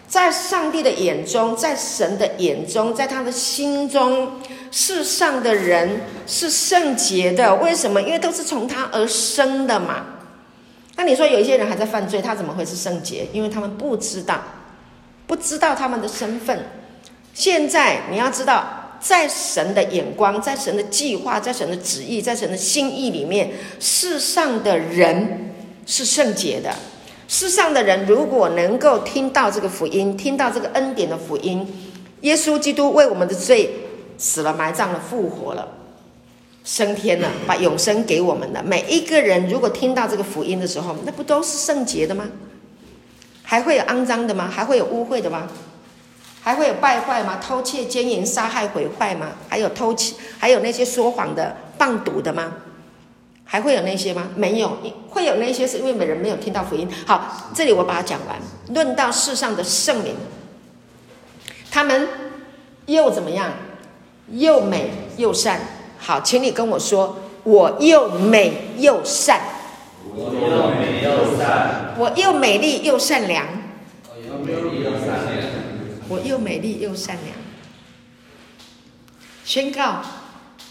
在上帝的眼中，在神的眼中，在他的心中，世上的人是圣洁的。为什么？因为都是从他而生的嘛。那你说有一些人还在犯罪，他怎么会是圣洁？因为他们不知道，不知道他们的身份。现在你要知道，在神的眼光，在神的计划，在神的旨意，在神的心意里面，世上的人是圣洁的。世上的人如果能够听到这个福音，听到这个恩典的福音，耶稣基督为我们的罪死了、埋葬了、复活了、升天了，把永生给我们的每一个人，如果听到这个福音的时候，那不都是圣洁的吗？还会有肮脏的吗？还会有污秽的吗？还会有败坏吗？偷窃、奸淫、杀害、毁坏吗？还有偷窃，还有那些说谎的、谤讟的吗？还会有那些吗？没有，会有那些是因为每人没有听到福音。好，这里我把它讲完。论到世上的圣灵，他们又怎么样？又美又善。好，请你跟我说，我又美又善。我又美又善。我又美丽又善良。我又美我又美丽又善良。宣告，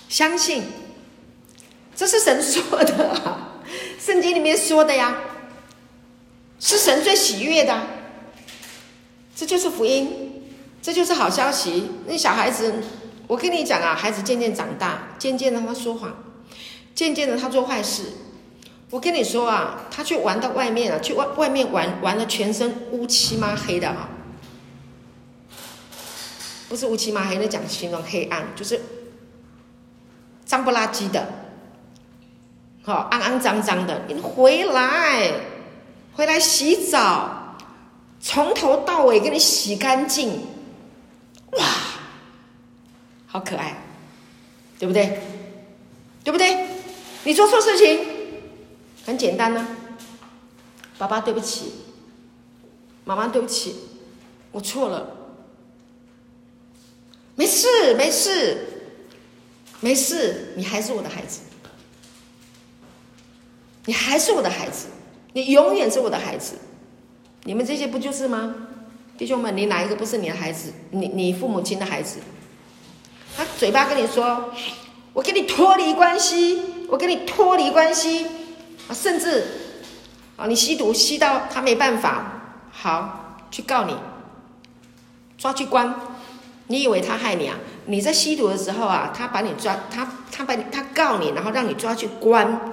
相信。这是神说的，圣经里面说的呀，是神最喜悦的，这就是福音，这就是好消息。那小孩子，我跟你讲啊，孩子渐渐长大，渐渐的他说谎，渐渐的他做坏事。我跟你说啊，他去玩到外面了，去外外面玩玩的，全身乌漆嘛黑的啊，不是乌漆嘛黑，那讲形容黑暗，就是脏不拉几的。好，肮肮脏脏的，你回来，回来洗澡，从头到尾给你洗干净，哇，好可爱，对不对？对不对？你做错事情，很简单呢、爸爸对不起，妈妈对不起，我错了，没事没事，没事，你还是我的孩子。你还是我的孩子，你永远是我的孩子。你们这些不就是吗？弟兄们，你哪一个不是你的孩子？你你父母亲的孩子？他嘴巴跟你说：“我跟你脱离关系，我跟你脱离关系。”啊，甚至啊，你吸毒吸到他没办法，好去告你，抓去关。你以为他害你啊？你在吸毒的时候啊，他把你抓，他他把你他告你，然后让你抓去关。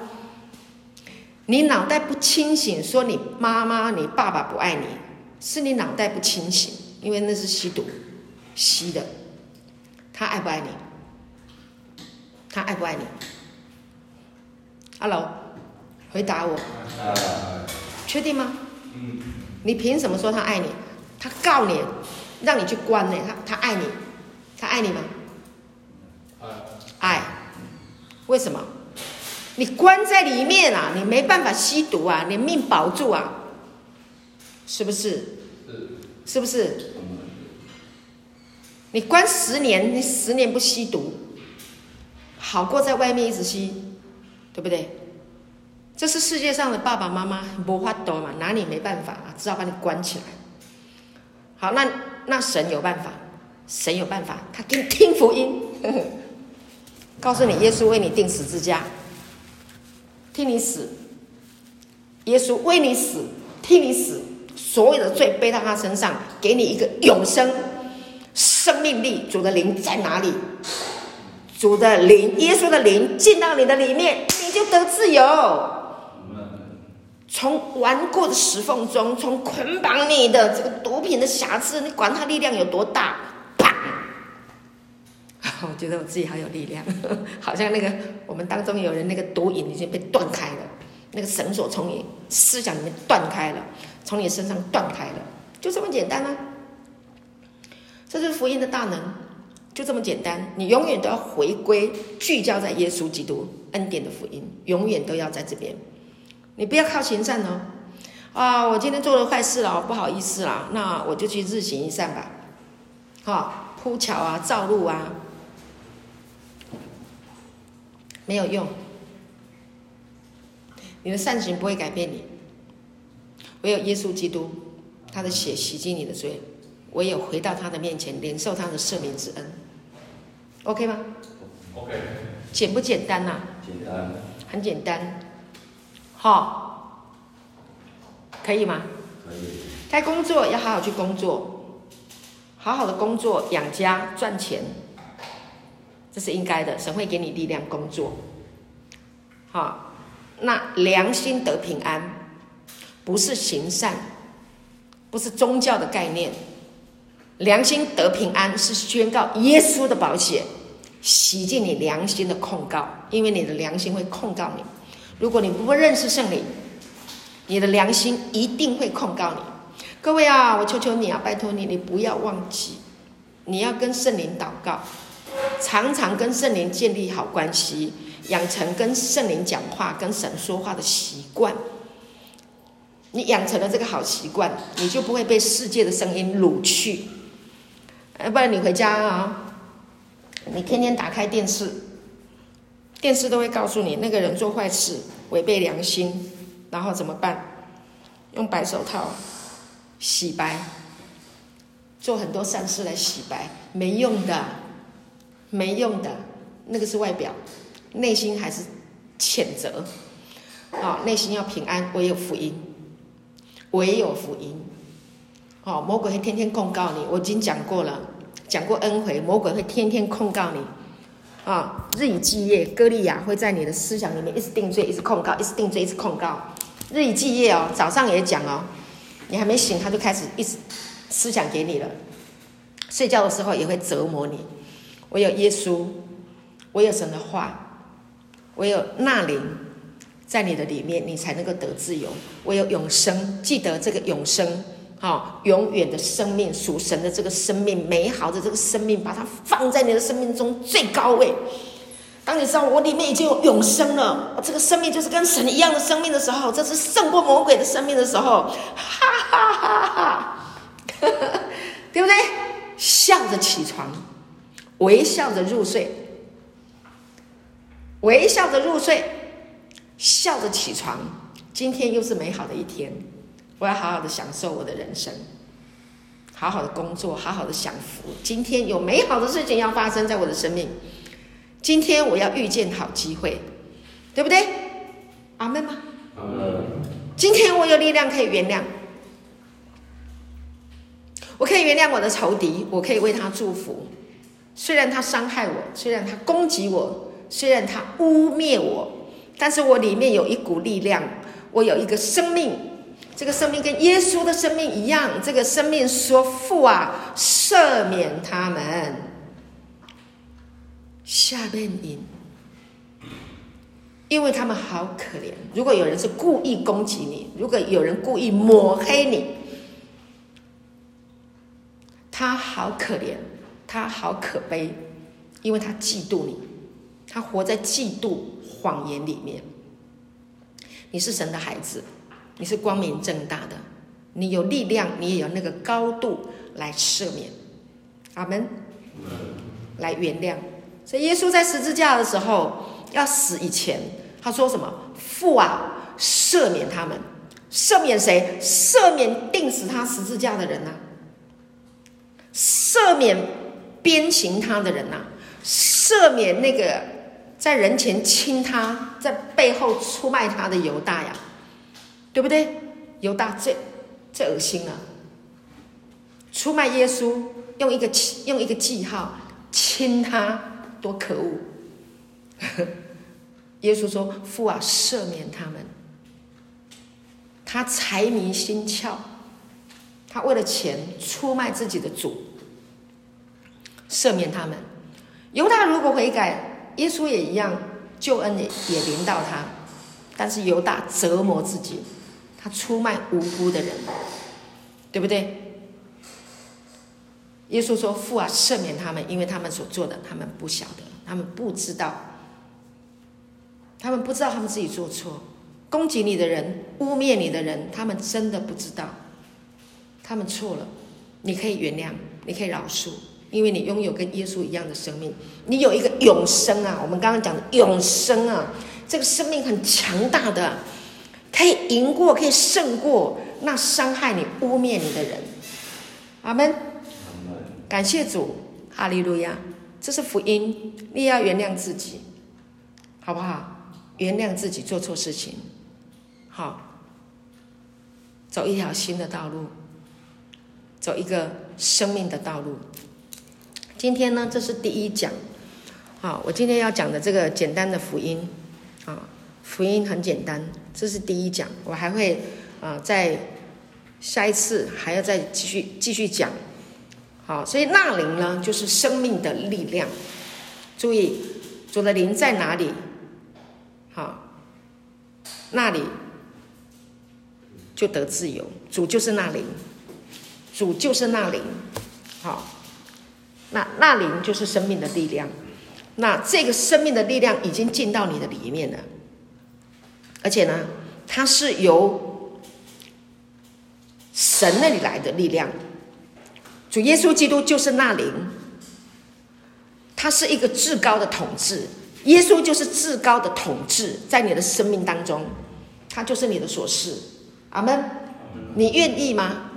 你脑袋不清醒，说你妈妈、你爸爸不爱你，是你脑袋不清醒，因为那是吸毒吸的。他爱不爱你？他爱不爱你？？Hello，回答我。啊。确定吗？嗯。你凭什么说他爱你？他告你，让你去关呢？他他爱你，他爱你吗？爱。爱。为什么？你关在里面啊，你没办法吸毒啊，你命保住啊，是不是？是。是不是？你关十年，你十年不吸毒，好过在外面一直吸，对不对？这是世界上的爸爸妈妈没法度嘛，拿你没办法嘛，只好把你关起来。好，那那神有办法，神有办法，他给你听福音，呵 呵告诉你耶稣为你定十字架。替你死，耶稣为你死，替你死，所有的罪背到他身上，给你一个永生生命力。主的灵在哪里？主的灵，耶稣的灵进到你的里面，你就得自由。从顽固的石缝中，从捆绑你的这个毒品的瑕疵，你管它力量有多大？啪 我觉得我自己好有力量，好像那个我们当中有人那个毒瘾已经被断开了，那个绳索从你思想里面断开了，从你身上断开了，就这么简单啊！这就是福音的大能，就这么简单。你永远都要回归聚焦在耶稣基督恩典的福音，永远都要在这边。你不要靠行善哦，啊，我今天做了坏事了，不好意思啦，那我就去日行一善吧，好，铺桥啊，造路啊。没有用，你的善行不会改变你。唯有耶稣基督，他的血洗净你的罪，唯有回到他的面前，领受他的赦免之恩。OK 吗？OK。简不简单呐、啊？简单。很简单。好，可以吗？可以。该工作要好好去工作，好好的工作养家赚钱。这是应该的，神会给你力量工作。好，那良心得平安，不是行善，不是宗教的概念。良心得平安是宣告耶稣的保险洗净你良心的控告，因为你的良心会控告你。如果你不认识圣灵，你的良心一定会控告你。各位啊，我求求你啊，拜托你，你不要忘记，你要跟圣灵祷告。常常跟圣灵建立好关系，养成跟圣灵讲话、跟神说话的习惯。你养成了这个好习惯，你就不会被世界的声音掳去。要不然你回家啊，你天天打开电视，电视都会告诉你那个人做坏事，违背良心，然后怎么办？用白手套洗白，做很多善事来洗白，没用的。没用的，那个是外表，内心还是谴责。啊、内心要平安，唯有福音，唯有福音。哦，魔鬼会天天控告你，我已经讲过了，讲过 N 回，魔鬼会天天控告你。啊、日以继夜，歌利亚会在你的思想里面一直定罪，一直控告，一直定罪，一直控告。日以继夜哦，早上也讲哦，你还没醒，他就开始一直思想给你了。睡觉的时候也会折磨你。唯有耶稣，唯有神的话，唯有那灵在你的里面，你才能够得自由。唯有永生，记得这个永生，好，永远的生命，属神的这个生命，美好的这个生命，把它放在你的生命中最高位。当你知道我里面已经有永生了，这个生命就是跟神一样的生命的时候，这是胜过魔鬼的生命的时候，哈哈哈哈，对不对？笑着起床。微笑着入睡，微笑着入睡，笑着起床。今天又是美好的一天，我要好好的享受我的人生，好好的工作，好好的享福。今天有美好的事情要发生在我的生命，今天我要遇见好机会，对不对？阿门吗？阿门。今天我有力量可以原谅，我可以原谅我的仇敌，我可以为他祝福。虽然他伤害我，虽然他攻击我，虽然他污蔑我，但是我里面有一股力量，我有一个生命，这个生命跟耶稣的生命一样。这个生命说：“父啊，赦免他们。”下面音，因为他们好可怜。如果有人是故意攻击你，如果有人故意抹黑你，他好可怜，他好可悲，因为他嫉妒你，他活在嫉妒谎言里面。你是神的孩子，你是光明正大的，你有力量，你也有那个高度来赦免。阿门。来原谅。所以耶稣在十字架的时候要死以前，他说什么？父啊，赦免他们。赦免谁？赦免钉死他十字架的人呐、啊。赦免鞭刑他的人呐、啊。赦免那个在人前亲他，在背后出卖他的犹大呀，对不对？犹大最最恶心了，出卖耶稣，用一个用一个记号亲他。多可恶！耶稣说：“父啊，赦免他们。他财迷心窍，他为了钱出卖自己的主。赦免他们。犹大如果悔改，耶稣也一样，救恩也也临到他。但是犹大折磨自己，他出卖无辜的人，对不对？”耶稣说：“父啊，赦免他们，因为他们所做的，他们不晓得，他们不知道，他们不知道他们自己做错。攻击你的人，污蔑你的人，他们真的不知道，他们错了。你可以原谅，你可以饶恕，因为你拥有跟耶稣一样的生命，你有一个永生啊！我们刚刚讲的永生啊，这个生命很强大的，可以赢过，可以胜过那伤害你、污蔑你的人。阿门。”感谢主，哈利路亚！这是福音，你也要原谅自己，好不好？原谅自己做错事情，好，走一条新的道路，走一个生命的道路。今天呢，这是第一讲，好，我今天要讲的这个简单的福音，啊，福音很简单，这是第一讲，我还会啊，在下一次还要再继续继续讲。好，所以那灵呢，就是生命的力量。注意，主的灵在哪里？好，那里就得自由。主就是那灵，主就是那灵。好，那那灵就是生命的力量。那这个生命的力量已经进到你的里面了，而且呢，它是由神那里来的力量。主耶稣基督就是那灵，他是一个至高的统治，耶稣就是至高的统治，在你的生命当中，他就是你的所是。阿门。你愿意吗？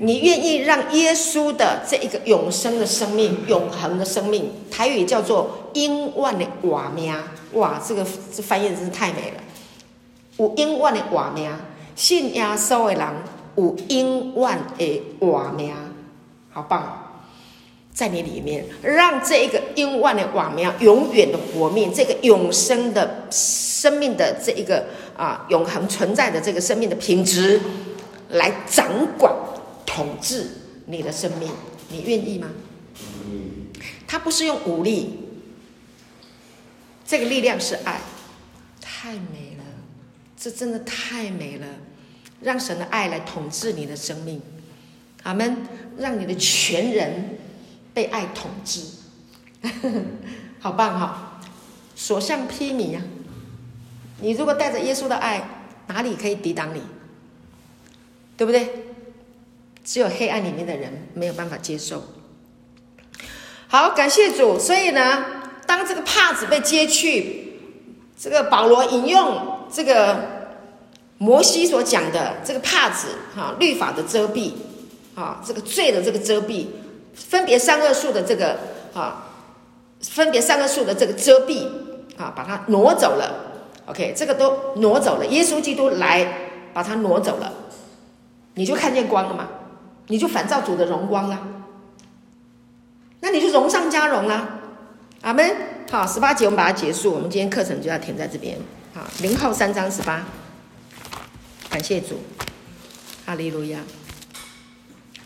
你愿意让耶稣的这一个永生的生命、永恒的生命，台语叫做“英万的活命”。哇，这个这翻译真是太美了。有永远的活命，信耶稣的人有永远的活命。好棒，在你里面，让这一个永远的瓦苗，永远的活命，这个永生的生命的这一个啊，永恒存在的这个生命的品质，来掌管、统治你的生命，你愿意吗？他不是用武力，这个力量是爱，太美，这真的太美了，让神的爱来统治你的生命。阿门，让你的全人被爱统治，好棒哈！所向披靡啊！你如果带着耶稣的爱，哪里可以抵挡你？对不对？只有黑暗里面的人没有办法接受。好，感谢主。所以呢，当这个帕子被揭去，这个保罗引用这个摩西所讲的这个帕子，哈，律法的遮蔽。啊，这个罪的这个遮蔽，分别善恶树的这个啊，分别善恶树的这个遮蔽啊，把它挪走了。OK，这个都挪走了。耶稣基督来把它挪走了，你就看见光了嘛？你就反照主的荣光了，那你就荣上加荣了。阿门。好，十八节我们把它结束，我们今天课程就要停在这边。啊，零后三章十八，感谢主，哈利路亚。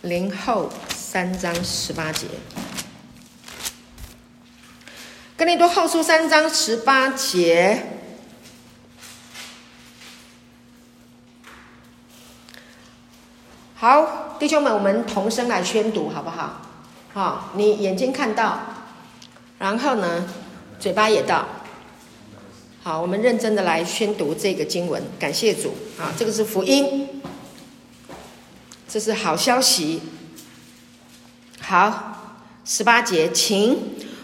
零后三章十八节，跟你读后书三章十八节，好，弟兄们，我们同声来宣读好不好？好，你眼睛看到，然后呢，嘴巴也到。好，我们认真的来宣读这个经文，感谢主啊！这个是福音，这是好消息。好，十八节，请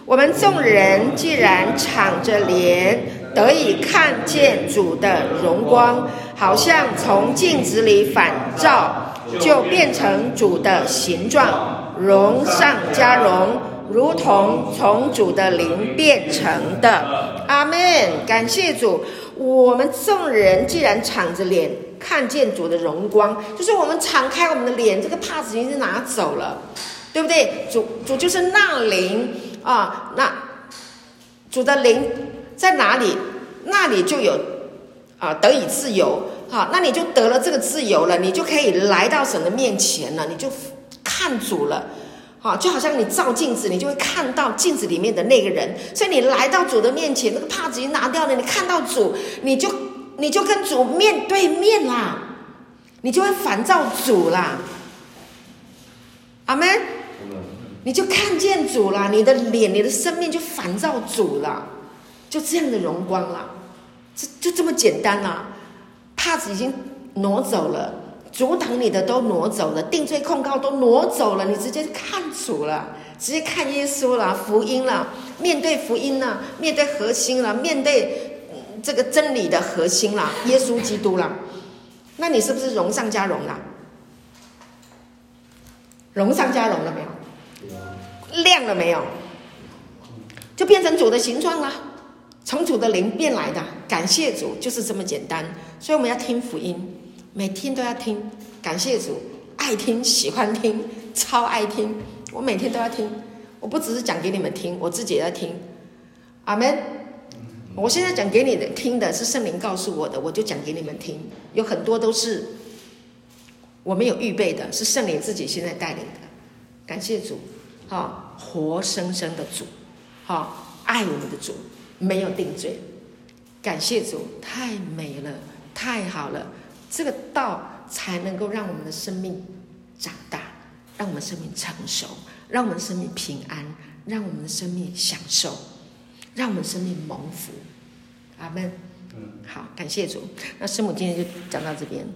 我们众人既然敞着脸，得以看见主的荣光，好像从镜子里反照。就变成主的形状，荣上加荣，如同从主的灵变成的。阿门。感谢主，我们众人既然敞着脸看见主的荣光，就是我们敞开我们的脸，这个帕子已经拿走了，对不对？主主就是那灵啊，那主的灵在哪里，那里就有啊，得以自由。好，那你就得了这个自由了，你就可以来到神的面前了，你就看主了。好，就好像你照镜子，你就会看到镜子里面的那个人。所以你来到主的面前，那个帕子已经拿掉了，你看到主，你就你就跟主面对面啦，你就会反照主啦。阿门。你就看见主了，你的脸、你的生命就反照主了，就这样的荣光了，这就这么简单啦。帕子已经挪走了，阻挡你的都挪走了，定罪控告都挪走了，你直接看主了，直接看耶稣了，福音了，面对福音了，面对核心了，面对这个真理的核心了，耶稣基督了，那你是不是荣上加荣了？荣上加荣了没有？亮了没有？就变成主的形状了。从主的灵变来的，感谢主，就是这么简单。所以我们要听福音，每天都要听。感谢主，爱听，喜欢听，超爱听。我每天都要听，我不只是讲给你们听，我自己也要听。阿门。我现在讲给你们听的是圣灵告诉我的，我就讲给你们听。有很多都是我没有预备的，是圣灵自己现在带领的。感谢主，好，活生生的主，好，爱我们的主。没有定罪，感谢主，太美了，太好了，这个道才能够让我们的生命长大，让我们生命成熟，让我们生命平安，让我们的生命享受，让我们生命蒙福。阿门。嗯，好，感谢主。那师母今天就讲到这边。